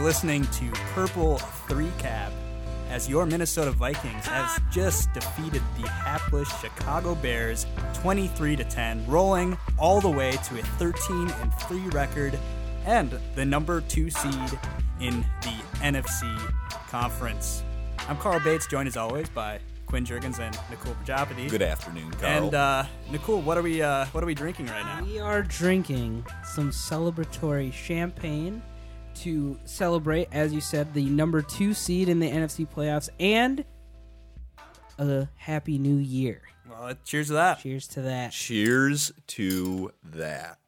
You're listening to Purple 3 Cap as your Minnesota Vikings has just defeated the hapless Chicago Bears 23 to 10, rolling all the way to a 13 and 3 record and the number 2 seed in the NFC conference. I'm Carl Bates, joined as always by Quinn Jurgens and Nicole Prajapati. Good afternoon, Carl. And uh, Nicole, what are we uh, what are we drinking right now? We are drinking some celebratory champagne to celebrate, as you said, the number two seed in the NFC playoffs and a happy new year. Well, cheers to that. Cheers to that. Cheers to that.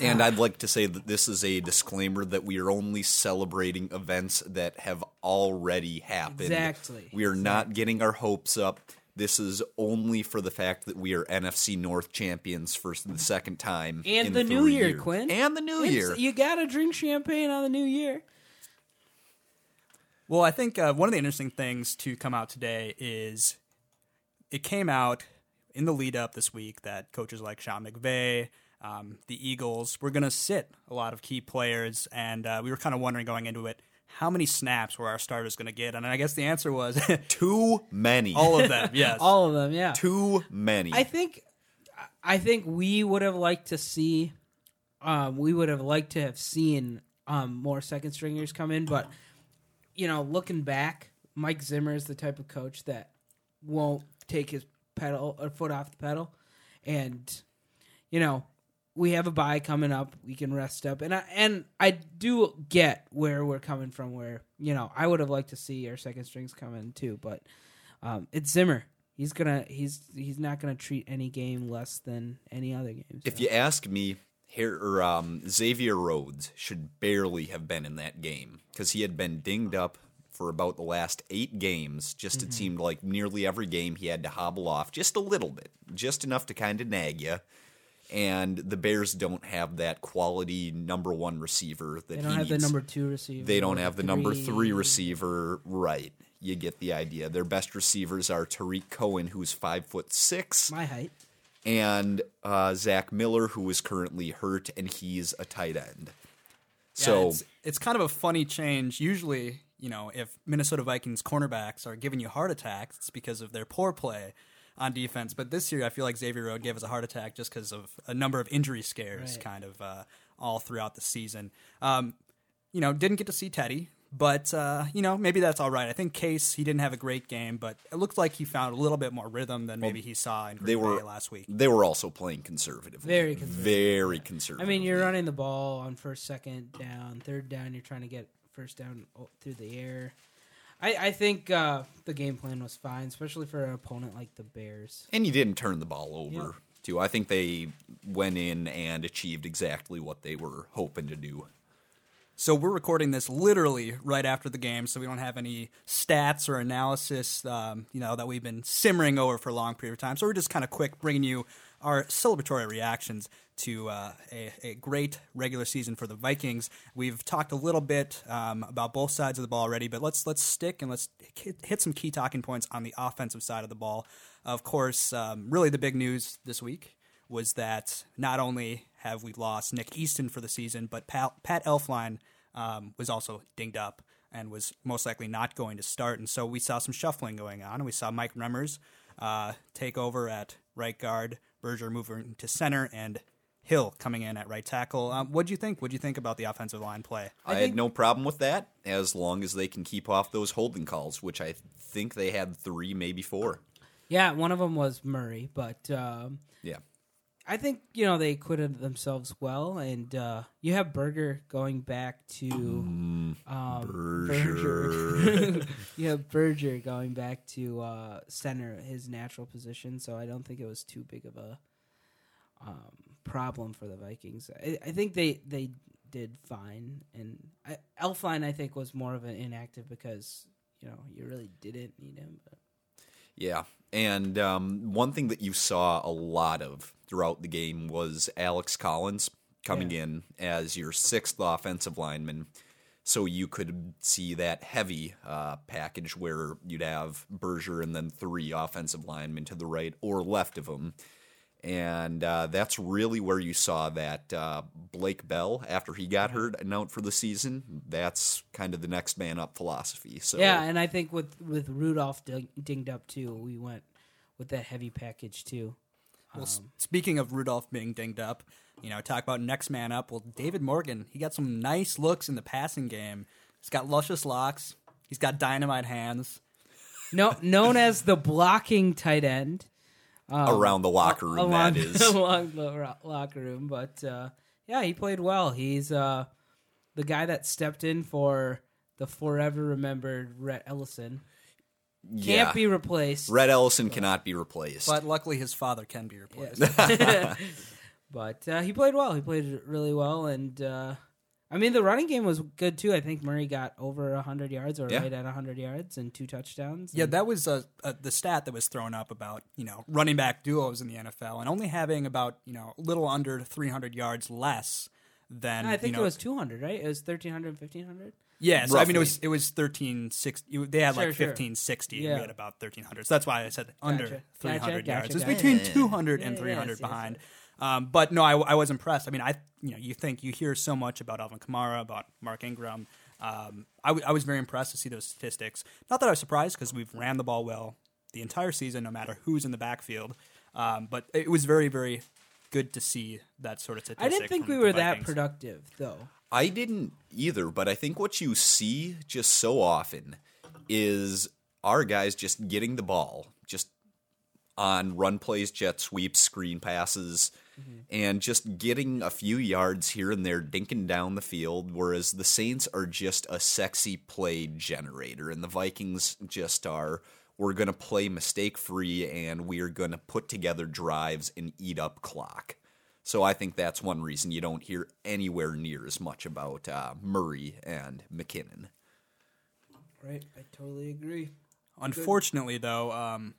And I'd like to say that this is a disclaimer that we are only celebrating events that have already happened. Exactly. We are not getting our hopes up. This is only for the fact that we are NFC North champions for the second time. And in the new year, years. Quinn. And the new It's- year. You gotta drink champagne on the new year. Well, I think uh, one of the interesting things to come out today is it came out in the lead up this week that coaches like Sean McVay, um, the Eagles, were going to sit a lot of key players, and uh, we were kind of wondering going into it how many snaps were our starters going to get, and I guess the answer was Too many. all of them. Yes, All of them, yeah. Too many. I think I think we would have liked to see um, we would have liked to have seen um, more second stringers come in, but you know, looking back, Mike Zimmer is the type of coach that won't take his pedal or foot off the pedal, and you know, we have a bye coming up. We can rest up, and I and I do get where we're coming from. Where you know, I would have liked to see our second strings come in too, but um, it's Zimmer. He's gonna he's he's not gonna treat any game less than any other game. If you ask me, um, Xavier Rhodes should barely have been in that game because he had been dinged up for about the last eight games. Just Mm-hmm. it seemed like nearly every game he had to hobble off just a little bit, just enough to kind of nag you. And the Bears don't have that quality number one receiver that they don't have needs. the number two receiver. They don't have the number three. three receiver. Right, you get the idea. Their best receivers are Tarik Cohen, who's five foot six, My height. and uh, Zach Miller, who is currently hurt, and he's a tight end. Yeah, So it's, it's kind of a funny change. Usually, you know, if Minnesota Vikings cornerbacks are giving you heart attacks, it's because of their poor play on defense. But this year, I feel like Xavier Rhodes gave us a heart attack just because of a number of injury scares, Right. kind of uh, all throughout the season. Um, you know, didn't get to see Teddy, but uh, you know, maybe that's all right. I think Case he didn't have a great game, but it looked like he found a little bit more rhythm than maybe he saw in Green they were Bay last week. They were also playing conservatively, Very conservative. very conservative. I mean, you're running the ball on first, second down, third down. You're trying to get first down through the air. I, I think uh, the game plan was fine, especially for an opponent like the Bears. and you didn't turn the ball over. Yeah. Too, I think they went in and achieved exactly what they were hoping to do. So we're recording this literally right after the game, so we don't have any stats or analysis, um, you know, that we've been simmering over for a long period of time. So we're just kind of quick bringing you our celebratory reactions to uh, a, a great regular season for the Vikings. We've talked a little bit um, about both sides of the ball already, but let's let's stick and let's hit, some key talking points on the offensive side of the ball. Of course, um, really the big news this week was that not only have we lost Nick Easton for the season, but Pat, Pat Elflein um, was also dinged up and was most likely not going to start. And so we saw some shuffling going on. And we saw Mike Remmers uh, take over at right guard, Berger moving to center, and Hill coming in at right tackle. Um, what do you think? What do you think about the offensive line play? I, had no problem with that as long as they can keep off those holding calls, which I think they had three, maybe four. Yeah, one of them was Murray, but um, Yeah. I think you know they acquitted themselves well, and uh, you have Berger going back to um, Berger. you have Berger going back to uh, center, his natural position. So I don't think it was too big of a um, problem for the Vikings. I, I think they they did fine, and I, Elflein I think was more of an inactive because you know you really didn't need him. But. Yeah. And um, one thing that you saw a lot of throughout the game was Alex Collins coming Yeah. in as your sixth offensive lineman. So you could see that heavy uh, package where you'd have Berger and then three offensive linemen to the right or left of him. And uh, that's really where you saw that uh, Blake Bell, after he got hurt and out for the season, that's kind of the next man up philosophy. So Yeah, and I think with with Rudolph ding, dinged up too, we went with that heavy package too. Well, s- speaking of Rudolph being dinged up, you know, talk about next man up. Well, David Morgan, he got some nice looks in the passing game. He's got luscious locks. He's got dynamite hands. No, known as the blocking tight end. Around the locker room, along, that is. along the ro- locker room. But uh, yeah, he played well. He's uh, the guy that stepped in for the forever remembered Rhett Ellison. Can't yeah. be replaced. Rhett Ellison cannot be replaced. But luckily, his father can be replaced. But uh, he played well. He played really well, and uh, I mean the running game was good too. I think Murray got over hundred yards or Yeah. right at hundred yards and two touchdowns. Yeah, that was uh, uh, the stat that was thrown up about you know running back duos in the NFL and only having about you know a little under 300 yards less than I think you know, it was two hundred. Right? It was 1300, 1500? yeah. So I mean it was it was 1360. They had Sure, like sure. 1560. Yeah. We had about 1300. So that's why I said under Gotcha. 300 Gotcha, yards. gotcha, It was gotcha. between 200 and Yeah, 300 yes, yes, behind. Um, but no, I, I was impressed. I mean, I you know you think you hear so much about Alvin Kamara, about Mark Ingram. Um, I, w- I was very impressed to see those statistics. Not that I was surprised because we've ran the ball well the entire season, no matter who's in the backfield. Um, but it was very very good to see that sort of statistic. I didn't think we were that productive though. I didn't either, but I think what you see just so often is our guys just getting the ball, just on run plays, jet sweeps, screen passes, and just getting a few yards here and there, dinking down the field. Whereas the Saints are just a sexy play generator, and the Vikings just are. We're going to play mistake free, and we are going to put together drives and eat up clock. So I think that's one reason you don't hear anywhere near as much about uh, Murray and McKinnon. Right, I totally agree. Unfortunately, though, um,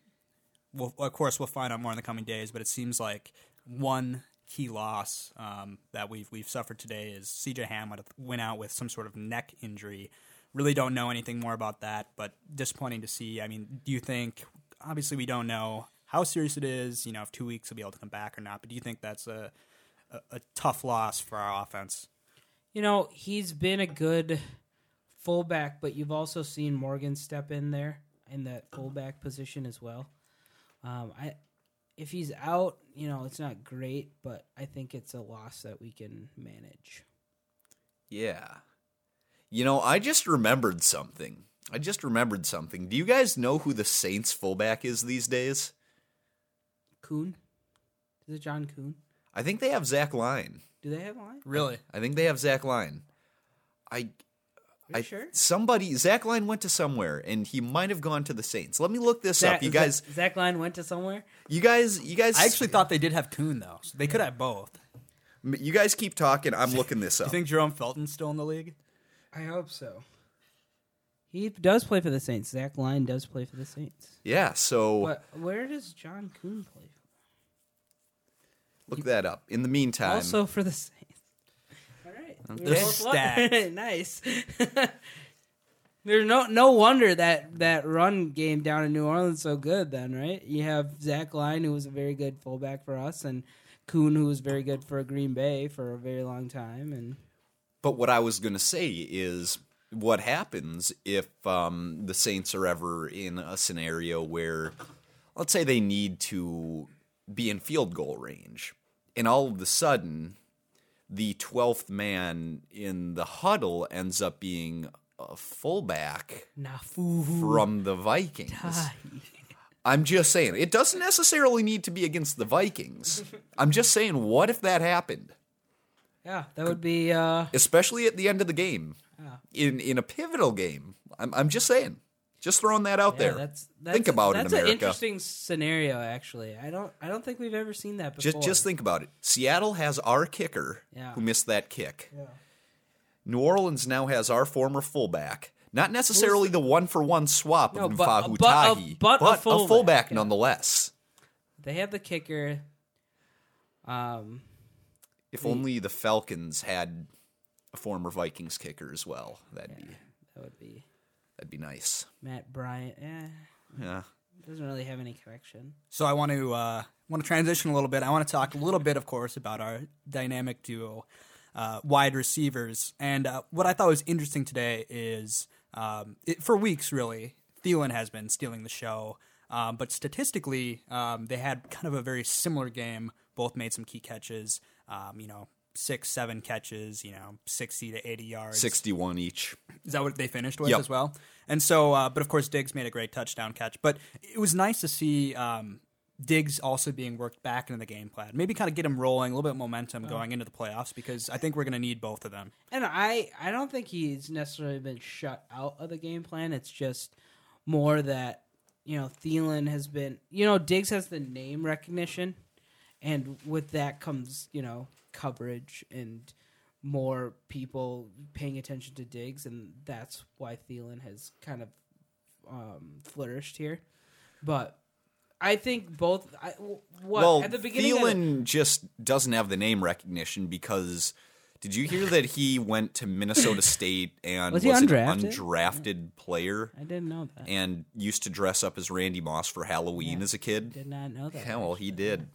we'll, of course we'll find out more in the coming days. But it seems like one key loss um, that we've we've suffered today is C.J. Ham went- out with some sort of neck injury. Really don't know anything more about that, but disappointing to see. I mean, do you think? Obviously, we don't know how serious it is. You know, if two weeks he'll be able to come back or not. But do you think that's a a, a tough loss for our offense? You know, he's been a good fullback, but you've also seen Morgan step in there in that fullback position as well. Um, I, if he's out, you know, it's not great, but I think it's a loss that we can manage. Yeah. You know, I just remembered something. I just remembered something. Do you guys know who the Saints fullback is these days? Kuhn, is it John Kuhn? I think they have Zach Line. Do they have line? Really? I think they have Zach Line. I Are you I, sure? Somebody, Zach Line went to somewhere, and he might have gone to the Saints. Let me look this Zach, up. You guys, Zach, Zach Line went to somewhere. you guys, you guys. I actually thought they did have Kuhn though. So they could have both. You guys keep talking. I'm looking this up. you think Jerome Felton's still in the league? I hope so. He does play for the Saints. Zach Line does play for the Saints. yeah. So But where does John Kuhn play? look that up. In the meantime, Also for the Saints. All right, Okay. We're both Stacked. nice. There's no no wonder that that run game down in New Orleans so good. Then right, you have Zach Line who was a very good fullback for us, and Kuhn who was very good for Green Bay for a very long time. And But what I was going to say is what happens if um, the Saints are ever in a scenario where, let's say, they need to be in field goal range, and all of a sudden, the 12th man in the huddle ends up being a fullback Naufahu from the Vikings. I'm just saying, it doesn't necessarily need to be against the Vikings. I'm just saying, what if that happened? Yeah, that would be. uh especially at the end of the game, Yeah. in in a pivotal game. I'm I'm just saying, just throwing that out Yeah, there. that's, that's think about that's it, America. an interesting scenario. Actually, I don't I don't think we've ever seen that before. just just think about it. Seattle has our kicker Yeah. who missed that kick. Yeah. New Orleans now has our former fullback. Not necessarily the one for one swap No, of but- Naufahu but a- Tahi, but a fullback, yeah. nonetheless. They have the kicker. Um, If only the Falcons had a former Vikings kicker as well. That'd be that would be that'd be nice. Matt Bryant. Eh, Yeah. doesn't really have any connection. So I want to uh, want to transition a little bit. I want to talk a little bit, of course, about our dynamic duo, uh, wide receivers. And uh, what I thought was interesting today is, um, it, for weeks really, Thielen has been stealing the show. Um, but statistically, um, they had kind of a very similar game. Both made some key catches. Um, you know, six, seven catches. You know, sixty to eighty yards. 61 each. Is that what they finished with Yep. as well? And so, uh, but of course, Diggs made a great touchdown catch. But it was nice to see um, Diggs also being worked back into the game plan. Maybe kind of get him rolling, a little bit of momentum going into the playoffs because I think we're going to need both of them. And I, I don't think he's necessarily been shut out of the game plan. It's just more that you know Thielen has been. You know, Diggs has the name recognition, and with that comes you know coverage and more people paying attention to Diggs, and that's why Thielen has kind of um, flourished here. But I think both. I, what well, at the beginning, of the- Thielen just doesn't have the name recognition because did you hear that he went to Minnesota State and Was he an undrafted? undrafted player I didn't know that. and used to dress up as Randy Moss for Halloween as a kid? did not know that. Yeah, well, he did.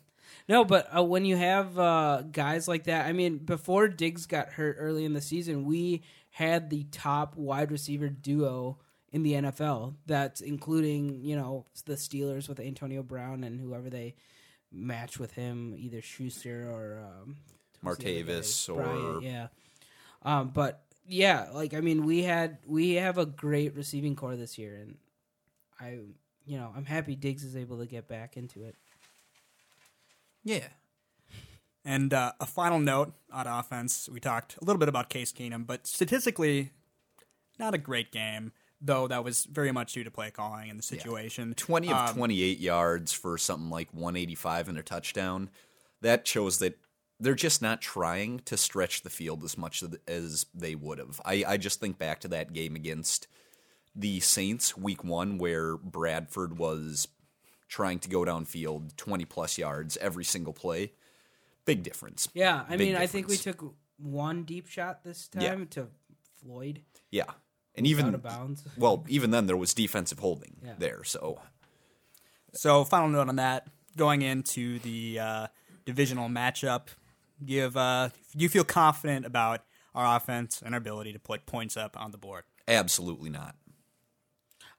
No, but uh, when you have uh, guys like that, I mean, before Diggs got hurt early in the season, we had the top wide receiver duo in the NFL. That's including, you know, the Steelers with Antonio Brown and whoever they match with him, either Schuster or um, who's the other Martavis or- Bryant, yeah. Um, but yeah, like I mean, we had we have a great receiving core this year, and I, you know, I'm happy Diggs is able to get back into it. Yeah. And uh, a final note on offense. We talked a little bit about Case Keenum, but statistically, not a great game, though that was very much due to play calling and the situation. 20 of Um, 28 yards for something like 185 and a touchdown. That shows that they're just not trying to stretch the field as much as they would have. I, I just think back to that game against the Saints week one where Bradford was trying to go downfield 20 plus yards every single play. Big difference. Yeah, I Big mean, I think we took one deep shot this time Yeah. to Floyd Yeah. And out even of bounds. well, even then there was defensive holding Yeah. there. So So, final note on that: going into the uh, divisional matchup, you uh, you feel confident about our offense and our ability to put points up on the board. absolutely not.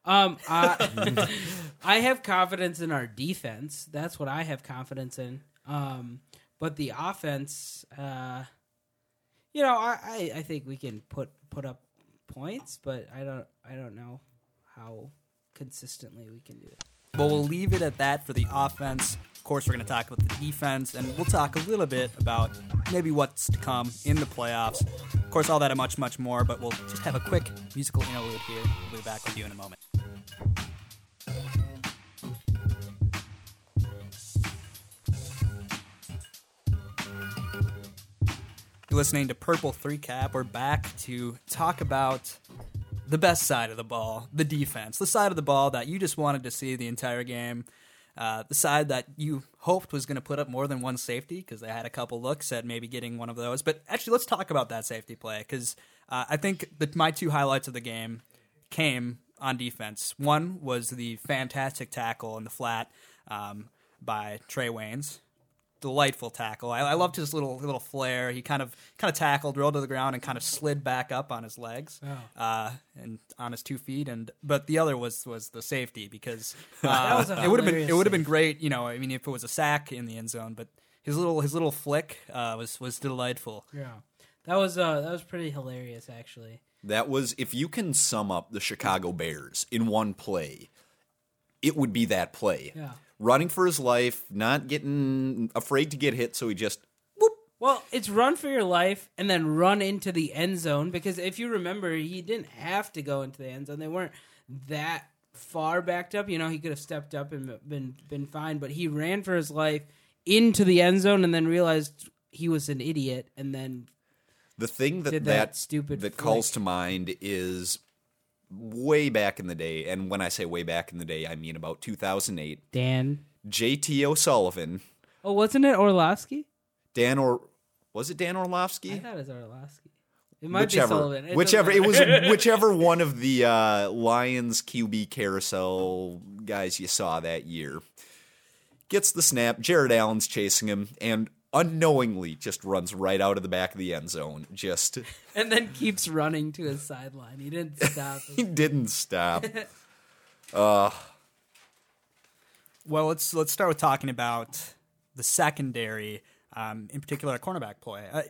Um, I, I have confidence in our defense. That's what I have confidence in. Um, but the offense, uh, you know, I, I, I think we can put put up points, but I don't I don't know how consistently we can do it. But we'll leave it at that for the offense. Of course, we're going to talk about the defense, and we'll talk a little bit about maybe what's to come in the playoffs. Of course, all that and much, much more, but we'll just have a quick musical interlude here. We'll be back with you in a moment. You're listening to Purple Three Cap. We're back to talk about the best side of the ball, the defense, the side of the ball that you just wanted to see the entire game, uh, the side that you hoped was going to put up more than one safety because they had a couple looks at maybe getting one of those. But actually, let's talk about that safety play because uh, I think that my two highlights of the game came on defense. One was the fantastic tackle in the flat um, by Trae Waynes delightful tackle. I, I loved his little little flair. He kind of kind of tackled, rolled to the ground, and kind of slid back up on his legs uh, and on his two feet. And but the other was was the safety because uh, it would have been it would have been great. You know, I mean, if it was a sack in the end zone, but his little his little flick uh, was was delightful. Yeah, that was uh that was pretty hilarious actually. That was if you can sum up the Chicago Bears in one play, it would be that play. Yeah. Running for his life, not getting afraid to get hit, so he just whoop. Well, it's run for your life and then run into the end zone because if you remember, he didn't have to go into the end zone. They weren't that far backed up. You know, he could have stepped up and been been fine, but he ran for his life into the end zone and then realized he was an idiot and then the thing that that, that stupid that calls to mind is way back in the day, and when I say way back in the day, I mean about 2008. Dan. J.T. O'Sullivan, Oh, wasn't it Orlovsky? Dan or was it Dan Orlovsky? I thought it was Orlovsky. It might whichever, be Sullivan. It whichever it was, whichever one of the uh, Lions QB carousel guys you saw that year gets the snap. Jared Allen's chasing him, and unknowingly just runs right out of the back of the end zone. Just and then keeps running to his sideline. He didn't stop. he didn't stop. Well, let's let's start with talking about the secondary, um, in particular, a cornerback play. Uh,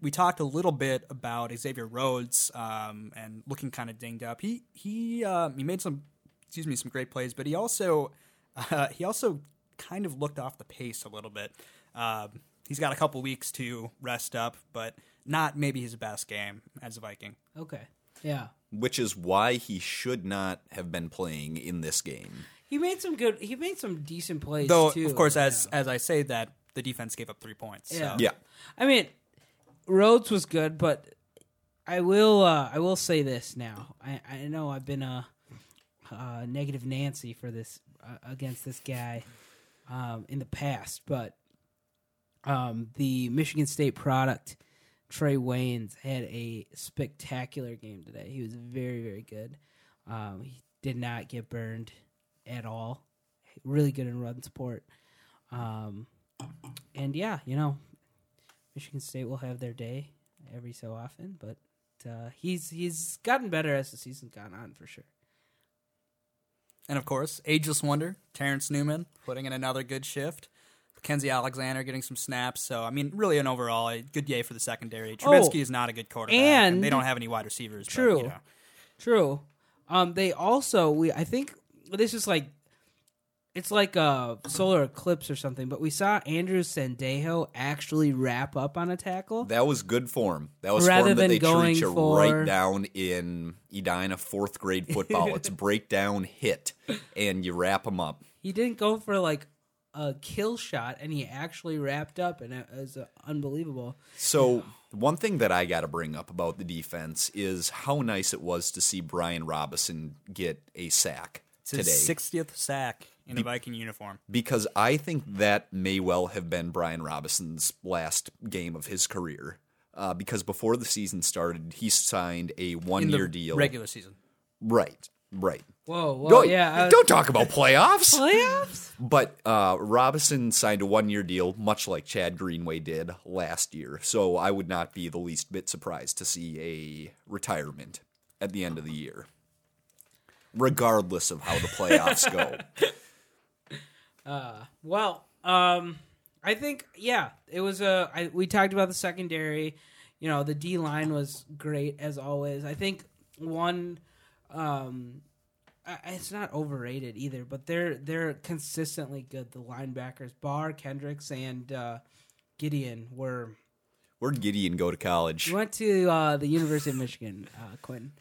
we talked a little bit about Xavier Rhodes um, and looking kind of dinged up. He he uh, he made some excuse me some great plays, but he also uh, he also kind of looked off the pace a little bit. Um, he's got a couple weeks to rest up, but not maybe his best game as a Viking. okay. Yeah. which is why he should not have been playing in this game. He made some good. He made some decent plays Though, too. of course, as as I say that, the defense gave up three points. Yeah. So. Yeah. I mean, Rhodes was good, but I will. Uh, I will say this now. I, I know I've been a, uh negative Nancy for this uh, against this guy um, in the past, but um, the Michigan State product Trae Waynes had a spectacular game today. He was very very good. Um, he did not get burned at all. Really good in run support. Um, and yeah, you know, Michigan State will have their day every so often, but uh, he's he's gotten better as the season's gone on for sure. And of course, ageless wonder, Terrence Newman putting in another good shift. Mackensie Alexander getting some snaps. So, I mean, really an overall a good day for the secondary. Trubisky is not a good quarterback, and, Oh, and- they don't have any wide receivers. but, True. you know. True. Um, they also we I think this is like it's like a solar eclipse or something, but we saw Andrew Sendejo actually wrap up on a tackle. That was good form. That was Rather form that than they going treat you for- right down in Edina fourth grade football. it's breakdown hit, and you wrap them up. He didn't go for like a kill shot, and he actually wrapped up, and it was uh, unbelievable. So one thing that I got to bring up about the defense is how nice it was to see Brian Robison get a sack It's his today. 60th sack in a Viking uniform. because I think that may well have been Brian Robison's last game of his career. Uh, because before the season started, he signed a one-year deal. regular season. right, right. Whoa, whoa, Don't, yeah, don't talk about playoffs. playoffs. But uh, Robison signed a one-year deal, much like Chad Greenway did last year. So I would not be the least bit surprised to see a retirement at the end of the year, regardless of how the playoffs go. Uh, Well, um, I think yeah, it was a. I, we talked about the secondary. You know, the D line was great as always. I think one, um, it's not overrated either, but they're they're consistently good. The linebackers, Barr, Kendricks, and uh, Gedeon were. Where'd Gedeon go to college? He went to uh, the University of Michigan. Uh, Quinn.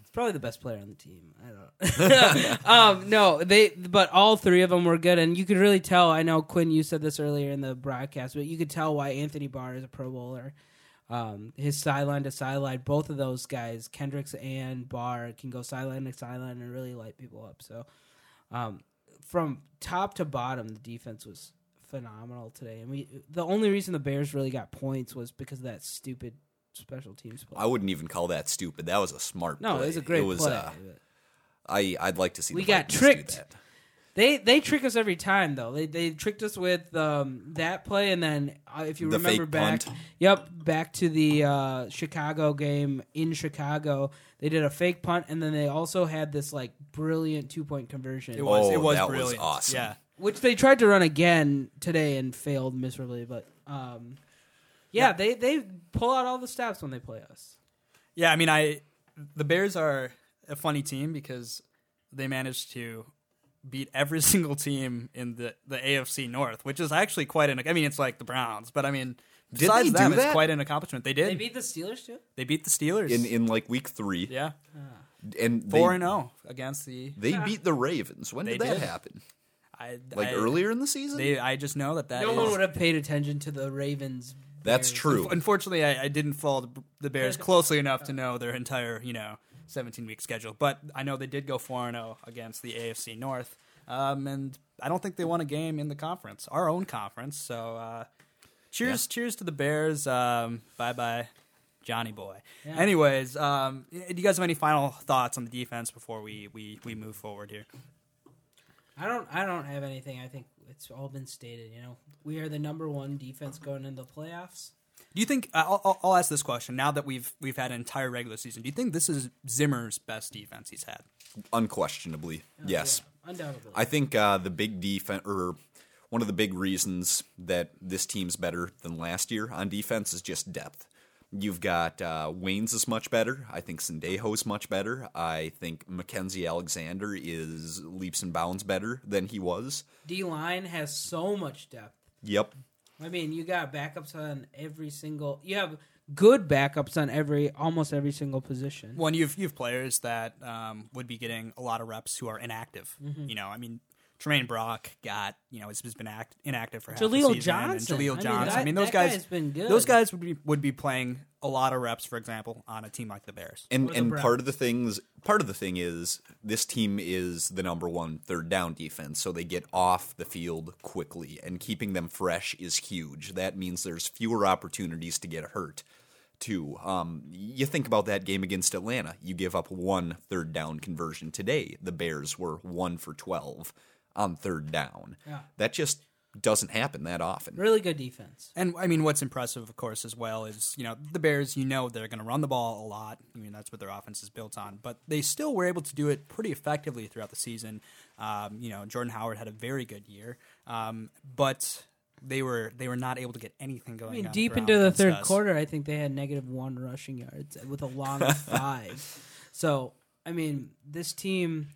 He's probably the best player on the team. I don't. um, no, they. But all three of them were good, and you could really tell. I know Quinn, you said this earlier in the broadcast, but you could tell why Anthony Barr is a Pro Bowler. Um, his sideline to sideline, both of those guys, Kendricks and Barr, can go sideline to sideline and really light people up. So, um, from top to bottom, the defense was phenomenal today. And we, the only reason the Bears really got points was because of that stupid special teams play. I wouldn't even call that stupid. That was a smart. No, play. it was a great was, play. uh, I I'd like to see. We the got tricked. Do that. they they trick us every time though. They they tricked us with um, that play, and then uh, if you The remember fake back, punt. yep, back to the uh, Chicago game in Chicago, they did a fake punt, and then they also had this like brilliant two point conversion. It was, Oh, it was that was brilliant. awesome. Yeah. which they tried to run again today and failed miserably. But um, yeah, they they pull out all the stops when they play us. Yeah, I mean, I the Bears are a funny team because they managed to beat every single team in the, the AFC North, which is actually quite an. I mean, it's like the Browns, but I mean, Did besides they them, do it's quite an accomplishment. They did. They beat the Steelers too. They beat the Steelers. in in like week three. yeah, ah. and they, four and zero against the. They beat the Ravens. When They did that did. happen? I, Like I- earlier in the season? They, I just know that that No is- one would have paid attention to the Ravens. That's Bears. true. Unfortunately, I, I didn't follow the, the Bears closely enough to know their entire, you know, 17 week schedule. But I know they did go 4 0 against the AFC North. Um, and I don't think they won a game in the conference, our own conference. So uh, cheers, cheers to the Bears. Um, bye bye, Johnny boy. Anyways, um, do you guys have any final thoughts on the defense before we, we, we move forward here? I don't. I don't have anything. I think it's all been stated. You know, we are the number one defense going into the playoffs. Do you think I'll, I'll, I'll ask this question now that we've we've had an entire regular season? Do you think this is Zimmer's best defense he's had? Unquestionably, yes. Yeah, undoubtedly. I think uh, the big defense, or one of the big reasons that this team's better than last year on defense is just depth. You've got uh, Waynes is much better. I think Sendejo's much better. I think Mackensie Alexander is leaps and bounds better than he was. D line has so much depth. Yep. I mean, you got backups on every single. You have good backups on every almost every single position. One, you've you've players that um, would be getting a lot of reps who are inactive. Mm-hmm. You know, I mean, Tramaine Brock got you know has, has been act, inactive for half Jaleel the season. Johnson. and Jaleel I mean, Johnson. I mean, those guys guy's been good. Those guys would be would be playing a lot of reps, for example, on a team like the Bears. And the and Browns. part of the things part of the thing is this team is the number one third down defense, so they get off the field quickly, and keeping them fresh is huge. That means there's fewer opportunities to get hurt. Too. Um, you think about that game against Atlanta. You give up one third down conversion today. The Bears were one for twelve on third down. Yeah. That just doesn't happen that often. really good defense. And I mean, what's impressive, of course, as well is you know the Bears. You know they're going to run the ball a lot. I mean that's what their offense is built on. But they still were able to do it pretty effectively throughout the season. Um, you know, Jordan Howard had a very good year, um, but they were they were not able to get anything going. I mean, on deep into the third us. quarter, I think they had negative one rushing yards with a long five. So, I mean, this team,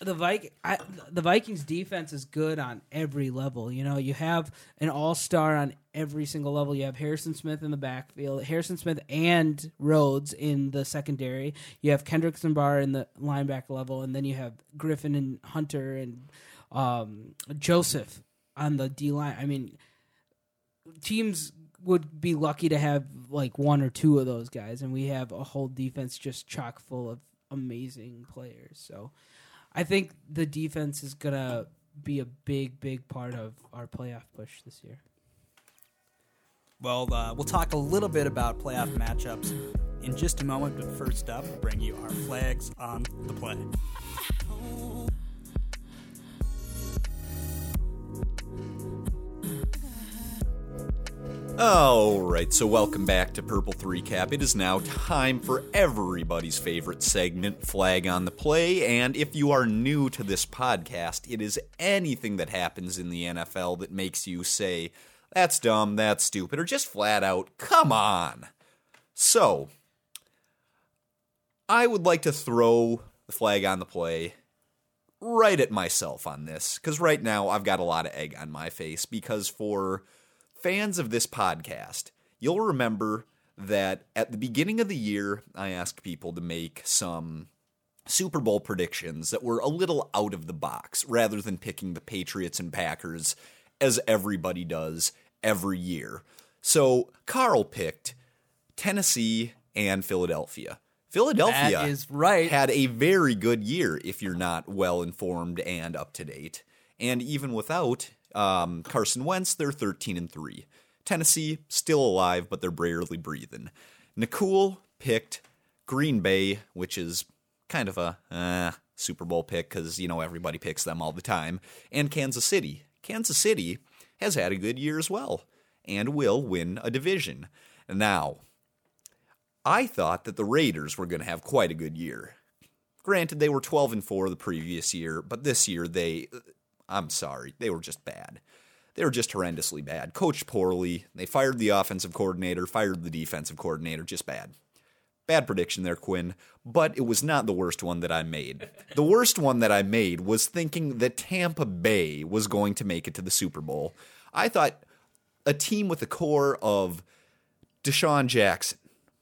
the Vik- I, the Vikings defense is good on every level. You know, you have an all star on every single level. You have Harrison Smith in the backfield, Harrison Smith and Rhodes in the secondary. You have Kendricks and Barr in the linebacker level, and then you have Griffin and Hunter and um, Joseph on the D line. I mean, teams would be lucky to have like one or two of those guys, and we have a whole defense just chock full of amazing players. So I think the defense is gonna be a big, big part of our playoff push this year. Well, uh, we'll talk a little bit about playoff matchups in just a moment. But first up, bring you our flags on the play. All right, so welcome back to Purple 3 Cap. It is now time for everybody's favorite segment, Flag on the Play. And if you are new to this podcast, it is anything that happens in the NFL that makes you say, that's dumb, that's stupid, or just flat out, come on. So, I would like to throw the flag on the play right at myself on this because right now I've got a lot of egg on my face because for fans of this podcast, you'll remember that at the beginning of the year, I asked people to make some Super Bowl predictions that were a little out of the box rather than picking the Patriots and Packers as everybody does every year. So Carl picked Tennessee and Philadelphia. Philadelphia That is right. had a very good year if you're not well informed and up to date. And even without um, Carson Wentz, they're 13 and 3. Tennessee still alive, but they're barely breathing. Nakul picked Green Bay, which is kind of a uh, Super Bowl pick because you know everybody picks them all the time, and Kansas City. Kansas City has had a good year as well and will win a division. Now, I thought that the Raiders were going to have quite a good year. Granted, they were 12 and 4 the previous year, but this year they I'm sorry, they were just bad. They were just horrendously bad. Coached poorly. They fired the offensive coordinator, fired the defensive coordinator, just bad. Bad prediction there, Quinn, but it was not the worst one that I made. The worst one that I made was thinking that Tampa Bay was going to make it to the Super Bowl. I thought a team with a core of DeSean Jackson,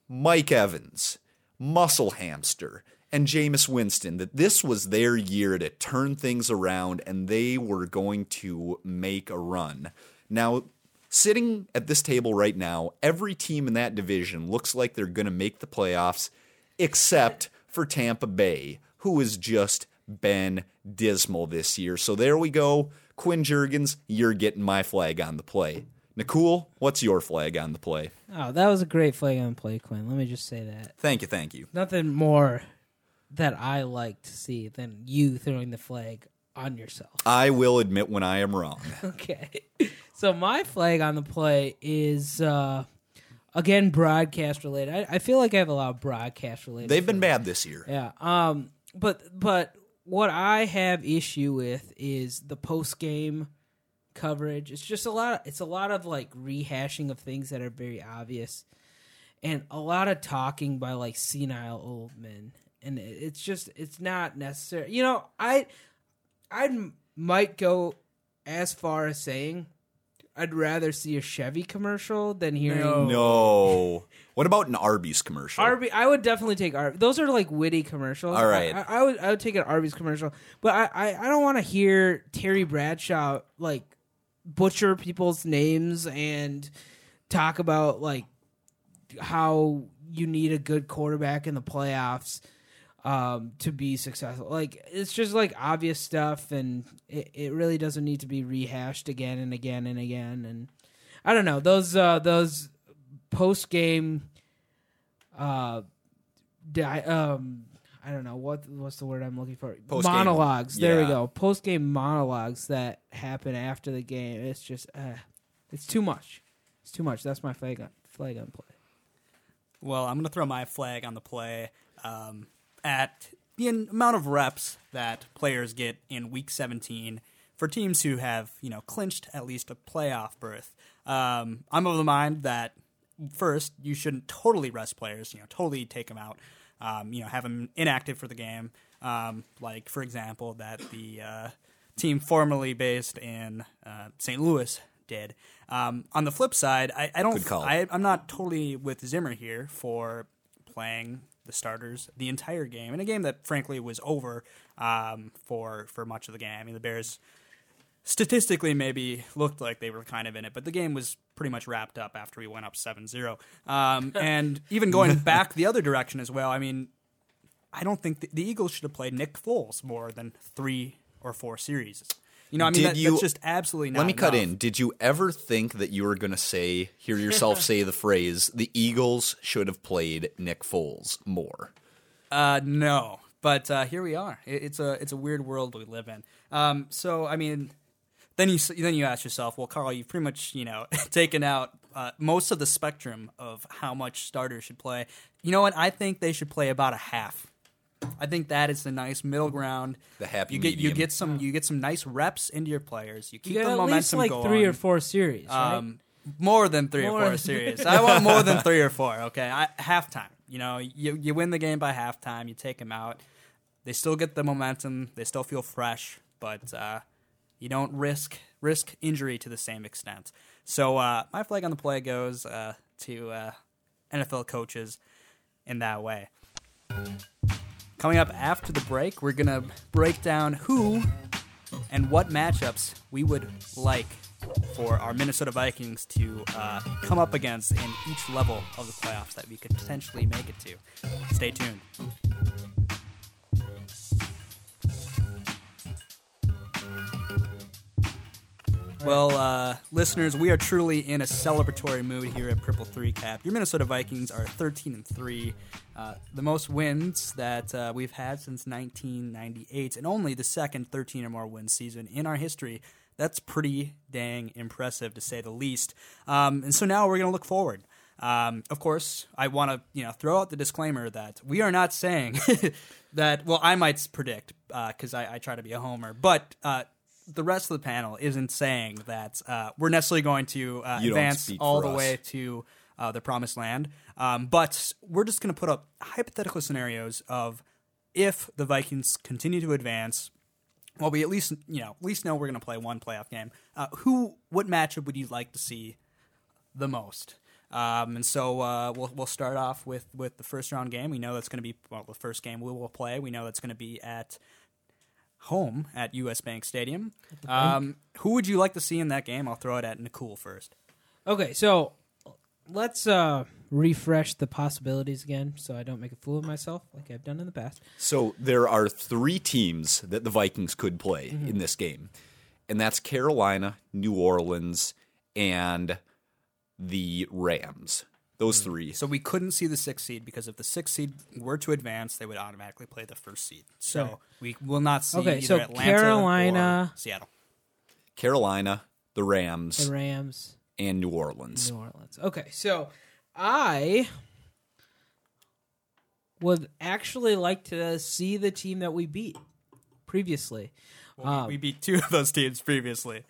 Mike Evans, Muscle Hamster, and Jameis Winston that this was their year to turn things around and they were going to make a run. Now, sitting at this table right now, every team in that division looks like they're going to make the playoffs except for Tampa Bay, who has just been dismal this year. So there we go. Quinn Jurgens, you're getting my flag on the play. Nicole, what's your flag on the play? Oh, that was a great flag on play, Quinn. Let me just say that. Thank you, thank you. Nothing more that I like to see than you throwing the flag on yourself. I will admit when I am wrong. Okay. So my flag on the play is uh again broadcast related. I, I feel like I have a lot of broadcast related. They've been bad this year. Yeah. Um. But but what I have issue with is the post game coverage. It's just a lot. Of, it's a lot of like rehashing of things that are very obvious, and a lot of talking by like senile old men. And it's just it's not necessary. You know, I I might go as far as saying I'd rather see a Chevy commercial than hearing No. No. What about an Arby's commercial? Arby, I would definitely take Arby's. Those are like witty commercials. All right. I, I, I would I would take an Arby's commercial, but I I, I don't want to hear Terry Bradshaw like butcher people's names and talk about like how you need a good quarterback in the playoffs um, to be successful. Like it's just like obvious stuff, and it, it really doesn't need to be rehashed again and again and again. And I don't know. Those uh, those post game uh di- um I don't know what what's the word I'm looking for? Post-game. monologues. There we go. Post game monologues that happen after the game. It's just uh, it's too much. It's too much. That's my flag on flag on play. Well, I'm going to throw my flag on the play. Um, at the amount of reps that players get in Week 17 for teams who have, you know, clinched at least a playoff berth. Um, I'm of the mind that first you shouldn't totally rest players, you know, totally take them out, um, you know, have them inactive for the game. Um, like, for example, that the uh, team formerly based in uh, St. Louis did. Um, on the flip side, I, I don't. I, I'm not totally with Zimmer here for playing the starters the entire game in a game that frankly was over um, for for much of the game. I mean, the Bears statistically maybe looked like they were kind of in it, but the game was pretty much wrapped up after we went up 7-0. Um, and even going back the other direction as well, I mean, I don't think the, the Eagles should have played Nick Foles more than three or four series. You know, I mean, that, you- that's just absolutely not Let me cut in. Did you ever think that you were going to say, hear yourself say the phrase, the Eagles should have played Nick Foles more? Uh, no, but uh, here we are. It, it's a it's a weird world we live in. Um, so I mean, then you then you ask yourself, well, Carl, you've pretty much you know taken out uh, most of the spectrum of how much starters should play. You know what? I think they should play about a half. I think that is the nice middle ground. The happy you get you get some you get some nice reps into your players. You keep you got the at momentum least like going. three or four series right? Um, more than three More or four than- series. I want more than three or four. Okay, I, halftime. You know, you you win the game by halftime. You take them out. They still get the momentum. They still feel fresh, but uh, you don't risk risk injury to the same extent. So uh, my flag on the play goes uh, to uh, NFL coaches in that way. Coming up after the break, we're gonna break down who and what matchups we would like for our Minnesota Vikings to uh, come up against in each level of the playoffs that we could potentially make it to. Stay tuned. Well, uh, listeners, we are truly in a celebratory mood here at Purple Three Cap. Your Minnesota Vikings are 13 and three, uh, the most wins that uh, we've had since 1998, and only the second 13 or more win season in our history. That's pretty dang impressive, to say the least. Um, and so now we're going to look forward. Um, of course, I want to you know throw out the disclaimer that we are not saying that. Well, I might predict because I, I try to be a homer, but uh, the rest of the panel isn't saying that uh, we're necessarily going to uh, advance all the us. way to uh, the promised land. Um, but we're just going to put up hypothetical scenarios of if the Vikings continue to advance. Well, we at least you know at least know we're going to play one playoff game. Uh, who, what matchup would you like to see the most? Um, and so uh, we'll we'll start off with with the first round game. We know that's going to be well the first game we will play. We know that's going to be at home at US Bank Stadium. Um, who would you like to see in that game? I'll throw it at Nicole first. Okay, so let's uh refresh the possibilities again so I don't make a fool of myself like I've done in the past. So there are three teams that the Vikings could play Mm-hmm. in this game, and that's Carolina, New Orleans, and the Rams. Those three. So we couldn't see the sixth seed because if the sixth seed were to advance, they would automatically play the first seed. So Sure. we will not see Okay, either so Atlanta Carolina- or Seattle. Carolina, the Rams, The Rams, and New Orleans. New Orleans. Okay, so I would actually like to see the team that we beat previously. Well, we- Um, we beat two of those teams previously.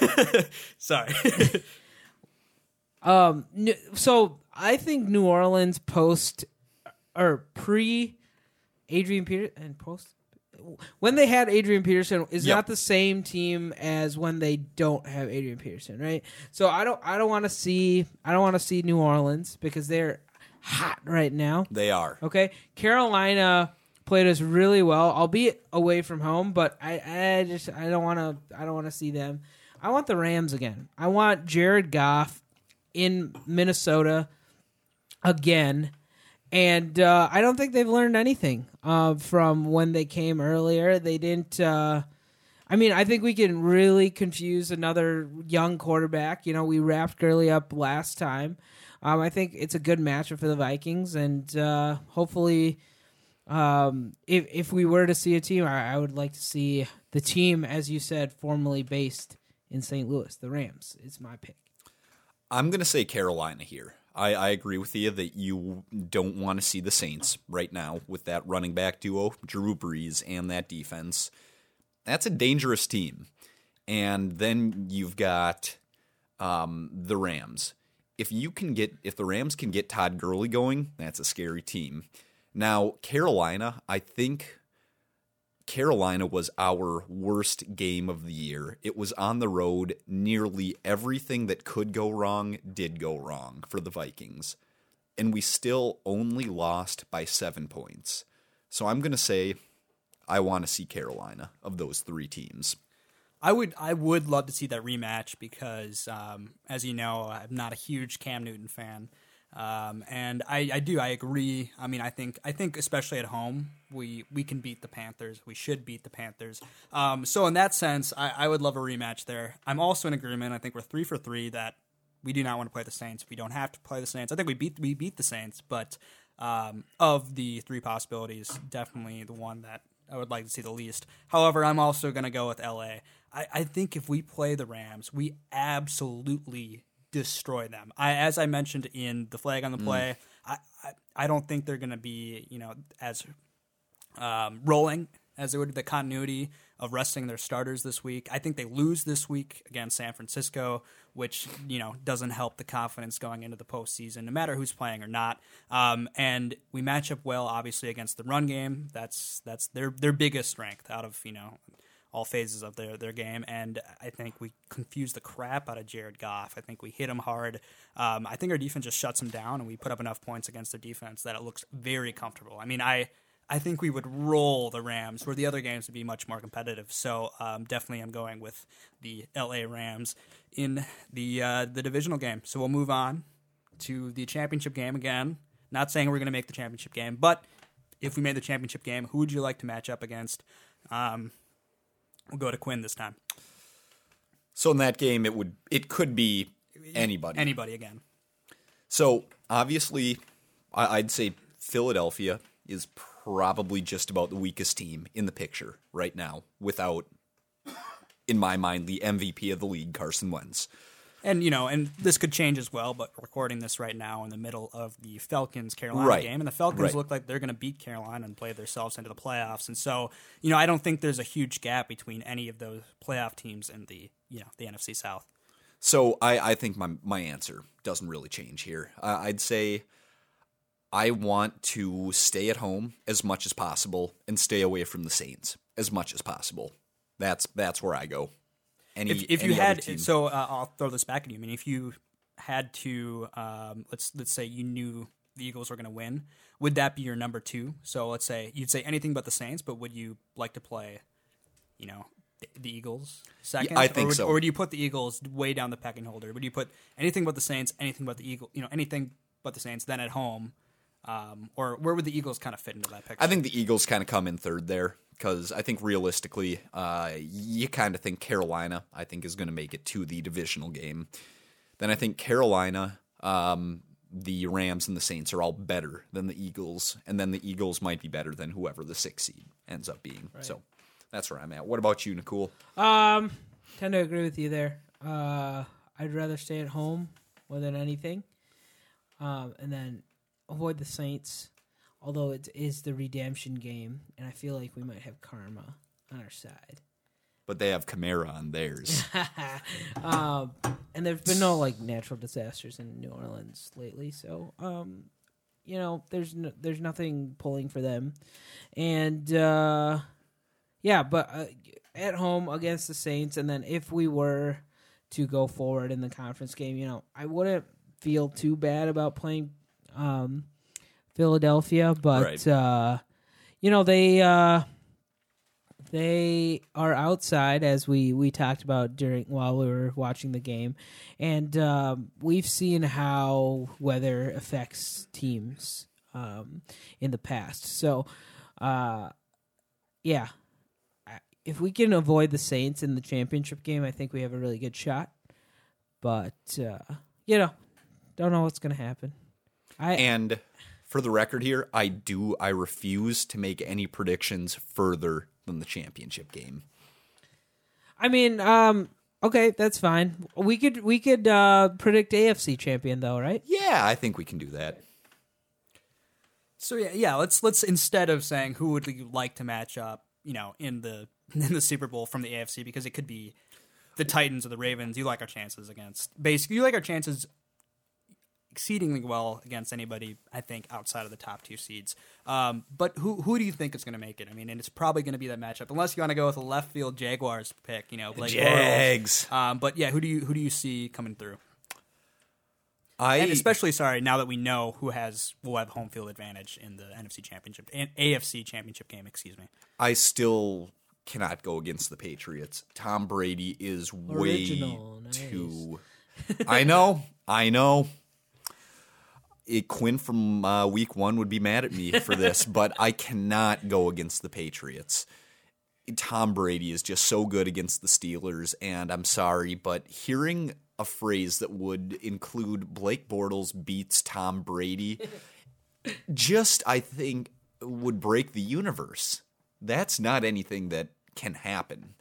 Sorry. Um, so I think New Orleans post or pre Adrian Peterson and post when they had Adrian Peterson is Yep. not the same team as when they don't have Adrian Peterson, right? So I don't I don't want to see I don't want to see New Orleans because they're hot right now. They are. Okay, Carolina played us really well, albeit away from home. But I, I just I don't want to I don't want to see them. I want the Rams again. I want Jared Goff in Minnesota again, and uh, I don't think they've learned anything uh, from when they came earlier. They didn't. Uh, I mean, I think we can really confuse another young quarterback. You know, we wrapped Gurley up last time. Um, I think it's a good matchup for the Vikings, and uh, hopefully, um, if if we were to see a team, I, I would like to see the team, as you said, formerly based in St. Louis, the Rams. It's my pick. I'm going to say Carolina here. I, I agree with you that you don't want to see the Saints right now with that running back duo, Drew Brees, and that defense. That's a dangerous team. And then you've got um, the Rams. If you can get, if the Rams can get Todd Gurley going, that's a scary team. Now Carolina, I think Carolina was our worst game of the year. It was on the road. Nearly everything that could go wrong did go wrong for the Vikings. And we still only lost by seven points. So I'm going to say I want to see Carolina of those three teams. I would I would love to see that rematch because, um, as you know, I'm not a huge Cam Newton fan, um, and I, I do I agree. I mean, I think I think especially at home we we can beat the Panthers. We should beat the Panthers. Um, so in that sense, I, I would love a rematch there. I'm also in agreement. I think we're three for three that we do not want to play the Saints. If we don't have to play the Saints. I think we beat we beat the Saints, but um, of the three possibilities, definitely the one that I would like to see the least. However, I'm also going to go with LA. I, I think if we play the Rams, we absolutely destroy them. I, as I mentioned in the flag on the play, I, I I don't think they're going to be you know as um, rolling as they would the continuity of resting their starters this week. I think they lose this week against San Francisco, which you know doesn't help the confidence going into the postseason, no matter who's playing or not. Um, and we match up well, obviously, against the run game. That's that's their their biggest strength out of you know all phases of their, their game. And I think we confused the crap out of Jared Goff. I think we hit him hard. Um, I think our defense just shuts him down, and we put up enough points against their defense that it looks very comfortable. I mean, I I think we would roll the Rams, where the other games would be much more competitive. So um, definitely, I'm going with the LA Rams in the uh, the divisional game. So we'll move on to the championship game again. Not saying we're going to make the championship game, but if we made the championship game, who would you like to match up against? Um, we'll go to Quinn this time. So in that game, it would it could be anybody. Anybody again? So obviously, I'd say Philadelphia is probably just about the weakest team in the picture right now, without, in my mind, the MVP of the league, Carson Wentz. And you know, and this could change as well. But recording this right now in the middle of the Falcons Carolina Right. game, and the Falcons Right. look like they're going to beat Carolina and play themselves into the playoffs. And so, you know, I don't think there's a huge gap between any of those playoff teams and the you know the NFC South. So I, I think my my answer doesn't really change here. Uh, I'd say I want to stay at home as much as possible and stay away from the Saints as much as possible. That's that's where I go. Any, If, if you any other had, so uh, I'll throw this back at you. I mean, if you had to, um, let's let's say you knew the Eagles were going to win, would that be your number two? So let's say you'd say anything but the Saints, but would you like to play, you know, the, the Eagles second? I or think would, so. Or would you put the Eagles way down the pecking order? Would you put anything but the Saints, anything but the Eagle, you know, anything but the Saints, then at home? Um, or where would the Eagles kind of fit into that picture? I think the Eagles kind of come in third there because I think realistically, uh, you kind of think Carolina, I think, is going to make it to the divisional game. then I think Carolina, um, the Rams, and the Saints are all better than the Eagles, and then the Eagles might be better than whoever the sixth seed ends up being. So that's where I'm at. What about you, Nicole? Um, tend to agree with you there. Uh, I'd rather stay at home more than anything, um, and then avoid the Saints. Although it is the redemption game, and I feel like we might have karma on our side. But they have Kamara on theirs. um, and there's been no like natural disasters in New Orleans lately, so um, you know, there's no, there's nothing pulling for them, and uh, yeah, but uh, at home against the Saints, and then if we were to go forward in the conference game, you know, I wouldn't feel too bad about playing um, Philadelphia, but Right. uh, you know they. Uh, they are outside as we we talked about during while we were watching the game and um, we've seen how weather affects teams um, in the past so uh, yeah if we can avoid the saints in the championship game i think we have a really good shot but uh, you know don't know what's gonna happen i and for the record here, I do I refuse to make any predictions further than the championship game. I mean, um, okay, that's fine. We could we could uh, predict AFC champion though, right? Yeah, I think we can do that. So yeah, yeah. Let's let's instead of saying who would you like to match up, you know, in the in the Super Bowl from the AFC because it could be the Titans or the Ravens. You like our chances against basically you like our chances exceedingly well against anybody I think outside of the top two seeds. Um, but who who do you think is going to make it? I mean, and it's probably going to be that matchup unless you want to go with a left field Jaguars pick. You know, Blake Bortles. Jags. Um, but yeah, who do you who do you see coming through? I And especially sorry now that we know who has will have home field advantage in the NFC Championship and AFC Championship game. Excuse me. I still cannot go against the Patriots. Tom Brady is Original, way nice. too. I know, I know. It, Quinn from uh, week one would be mad at me for this, but I cannot go against the Patriots. Tom Brady is just so good against the Steelers, and I'm sorry, but hearing a phrase that would include Blake Bortles beats Tom Brady just, I think, would break the universe. That's not anything that can happen.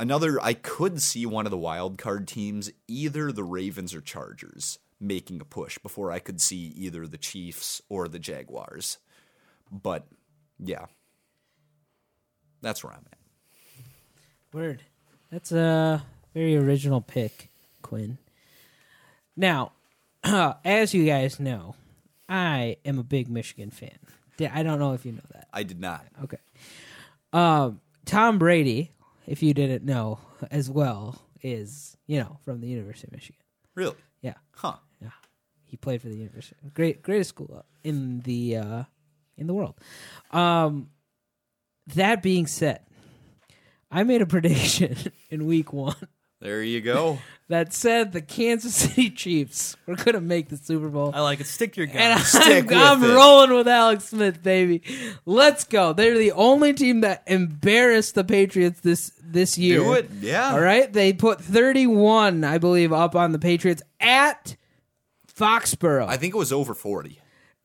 Another, I could see one of the wild card teams, either the Ravens or Chargers, making a push before I could see either the Chiefs or the Jaguars. But yeah, that's where I'm at. Word. That's a very original pick, Quinn. Now, as you guys know, I am a big Michigan fan. I don't know if you know that. I did not. Okay. Um, Tom Brady, if you didn't know as well, is you know from the University of Michigan. Really? Yeah, Huh. Yeah. He played for the University. Great, greatest school in the uh, in the world. Um, that being said, I made a prediction in Week One There you go. that said the Kansas City Chiefs were going to make the Super Bowl. I like it. Stick to your And guns. Stick I'm, with I'm it. rolling with Alex Smith, baby. Let's go. They're the only team that embarrassed the Patriots this this year. Do it. Yeah. All right. They put 31, I believe, up on the Patriots at Foxborough. I think it was over 40.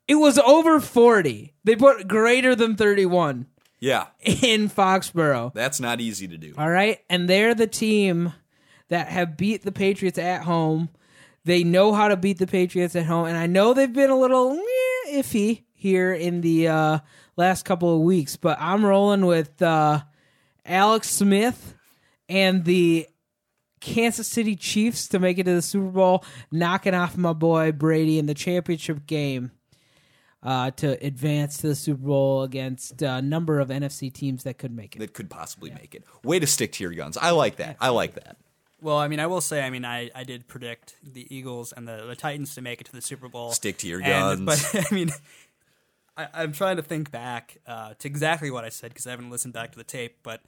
it was over 40. They put greater than 31 Yeah. in Foxborough. That's not easy to do. All right. And they're the team that have beat the Patriots at home. They know how to beat the Patriots at home. And I know they've been a little eh, iffy here in the uh, last couple of weeks, but I'm rolling with uh, Alex Smith and the Kansas City Chiefs to make it to the Super Bowl, knocking off my boy Brady in the championship game uh, to advance to the Super Bowl against a number of NFC teams that could make it. That could possibly make it. Way to stick to your guns. I like that. I like that. Well, I mean, I will say, I mean, I, I did predict the Eagles and the, the Titans to make it to the Super Bowl. Stick to your And- guns. but I mean, I, I'm trying to think back uh, to exactly what I said because I haven't listened back to the tape. But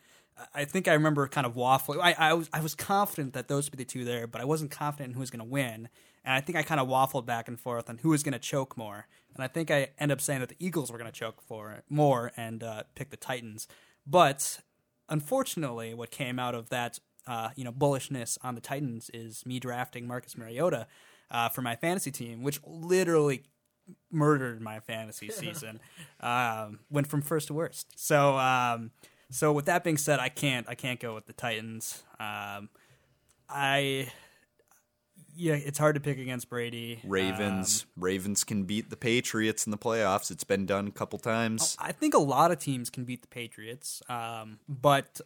I- think I remember kind of waffling. I, I was I was confident that those would be the two there, but I wasn't confident in who was going to win. And I think I kind of waffled back and forth on who was going to choke more. And I think I ended up saying that the Eagles were going to choke for more and uh, pick the Titans. But unfortunately, what came out of that uh, you know bullishness on the Titans is me drafting Marcus Mariota uh, for my fantasy team, which literally murdered my fantasy season. um, went from first to worst. So um, so with that being said, I can't I can't go with the Titans. Um, I yeah, it's hard to pick against Brady. Ravens. Um, Ravens can beat the Patriots in the playoffs. It's been done a couple times. I think a lot of teams can beat the Patriots, um, but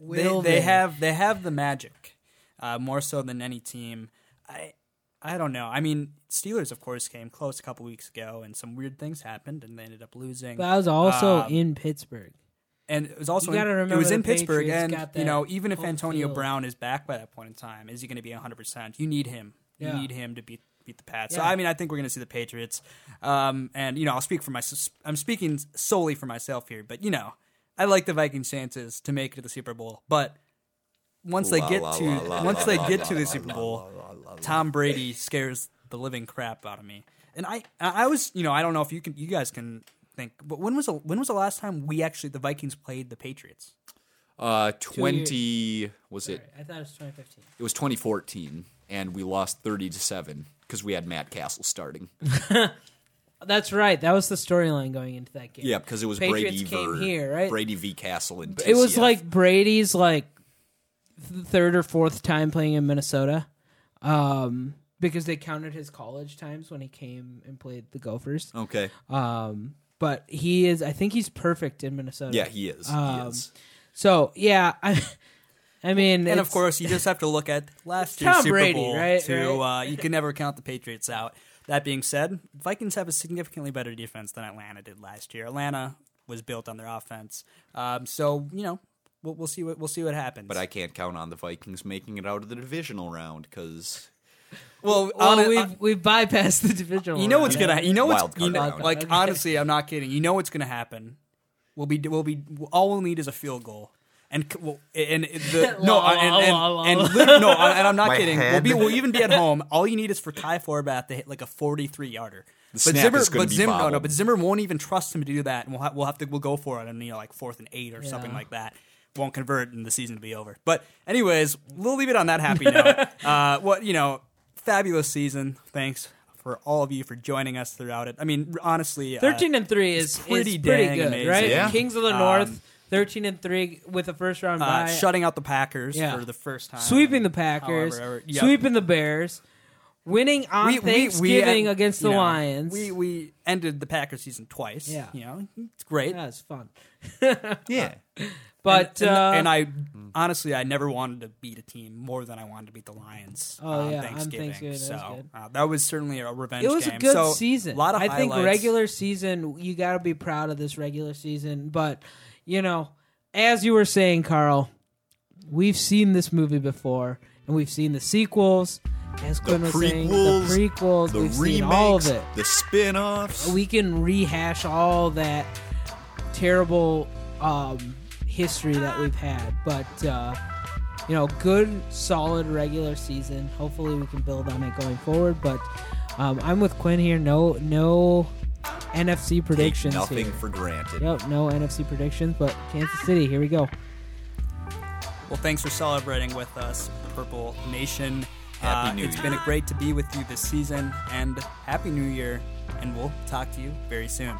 they, they they? have they have the magic uh, more so than any team. I I don't know. I mean, Steelers of course came close a couple weeks ago, and some weird things happened, and they ended up losing. That was also Um, in Pittsburgh. And it was also You gotta in, remember it was in Pittsburgh, and you know even if Antonio field. Brown is back by that point in time, is he going to be hundred percent? You need him. You need him to beat beat the Pats. So I mean, I think we're going to see the Patriots. Um, and you know, I'll speak for my. I'm speaking solely for myself here, but you know, I like the Vikings chances to make it to the Super Bowl, but. Once they get la, to la, la, once la, they la, get la, to the la, Super la, Bowl, la, la, la, Tom Brady scares the living crap out of me. And I, I was, you know, I don't know if you can, you guys can think, but when was the when was the last time we actually the Vikings played the Patriots? Uh, twenty was it? I thought it was 2015. It was 2014, and we lost 30 to seven because we had Matt Cassel starting. That's right. That was the storyline going into that game. Yeah, because it was Patriots Brady came v. here, right? Brady v. Cassel and It was like Brady's like third or fourth time playing in Minnesota, um, because they counted his college times when he came and played the Gophers. okay. Um, but he is, I think he's perfect in Minnesota. Yeah, he is. Um, he is. So yeah, I, I mean, And of course, you just have to look at last year's Tom Super Brady, Bowl right? to uh, you can never count the Patriots out. That being said, Vikings have a significantly better defense than Atlanta did last year. Atlanta was built on their offense, um, so you know we'll, we'll see what we'll see what happens. But I can't count on the Vikings making it out of the divisional round because well, well, on we've we've bypassed the divisional. You know round. what's gonna. You know what's. Wild You card know, round. like honestly, I'm not kidding. You know what's gonna happen. We'll be. We'll be. All we'll need is a field goal. And c- well, and the no, La, and, la, and, la, la. and lit- no, and I'm not My kidding. We'll head. be. We'll even be at home. All you need is for Kai Forbath to hit like a 43 yarder. But snap Zimmer, is gonna but be Zimmer, no, no, bobbled. but Zimmer won't even trust him to do that, and we'll ha- we'll have to we'll go for it, and you know like fourth and eight or something Yeah. like that. Won't convert, and the season will be over. But anyways, we'll leave it on that happy note. uh, what you know, fabulous season. Thanks for all of you for joining us throughout it. I mean, honestly, uh, Thirteen and three is pretty is pretty dang good, amazing. right? Yeah. Kings of the Um, North, thirteen and three with a first round uh, bye, shutting out the Packers Yeah. for the first time, sweeping the Packers, However, yep. sweeping the Bears, winning on We- we- we Thanksgiving against the know, Lions. We we ended the Packers season twice. Yeah. you know it's great. that was fun. yeah, But and, uh, and I honestly, I never wanted to beat a team more than I wanted to beat the Lions. Oh, on yeah, on Thanksgiving. Thanksgiving, that was so good. uh, that was certainly a revenge. it was a good So, season. A lot of I think regular season, you got to be proud of this regular season. But you know, as you were saying, Carl, we've seen this movie before, and we've seen the sequels. As the Quinn was saying, the prequels, prequels, the we've seen all of remakes, it. the spin-offs. we can rehash all that terrible um, history that we've had. But uh, you know, good, solid regular season. Hopefully, we can build on it going forward. But um, I'm with Quinn here. No, no NFC Take predictions nothing here. for granted. Yep, no NFC predictions. But Kansas City, here we go. Well, thanks for celebrating with us, Purple Nation. Happy uh, New It's Year. been great to be with you this season, and Happy New Year. And we'll talk to you very soon.